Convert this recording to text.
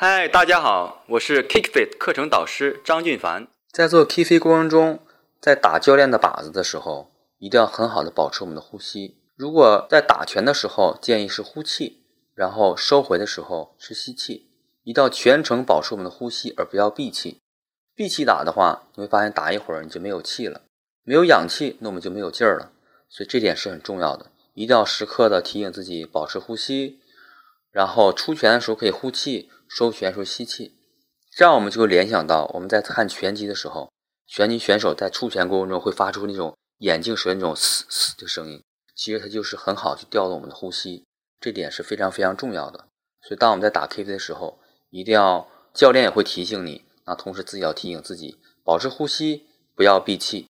嗨，大家好，我是 KickFit 课程导师张俊凡。在做 KickFit 过程中，在打教练的靶子的时候，一定要很好的保持我们的呼吸。如果在打拳的时候，建议是呼气，然后收回的时候是吸气，一定要全程保持我们的呼吸，而不要闭气。闭气打的话，你会发现打一会儿你就没有气了，没有氧气，那我们就没有劲儿了。所以这点是很重要的，一定要时刻的提醒自己保持呼吸，然后出拳的时候可以呼气。收拳时候吸气，这样我们就会联想到我们在看拳击的时候，拳击选手在出拳过程中会发出那种眼镜蛇那种嘶嘶的声音，其实它就是很好去调动我们的呼吸，这点是非常非常重要的。所以当我们在打 K V 的时候，一定要教练也会提醒你，那同时自己要提醒自己保持呼吸，不要闭气。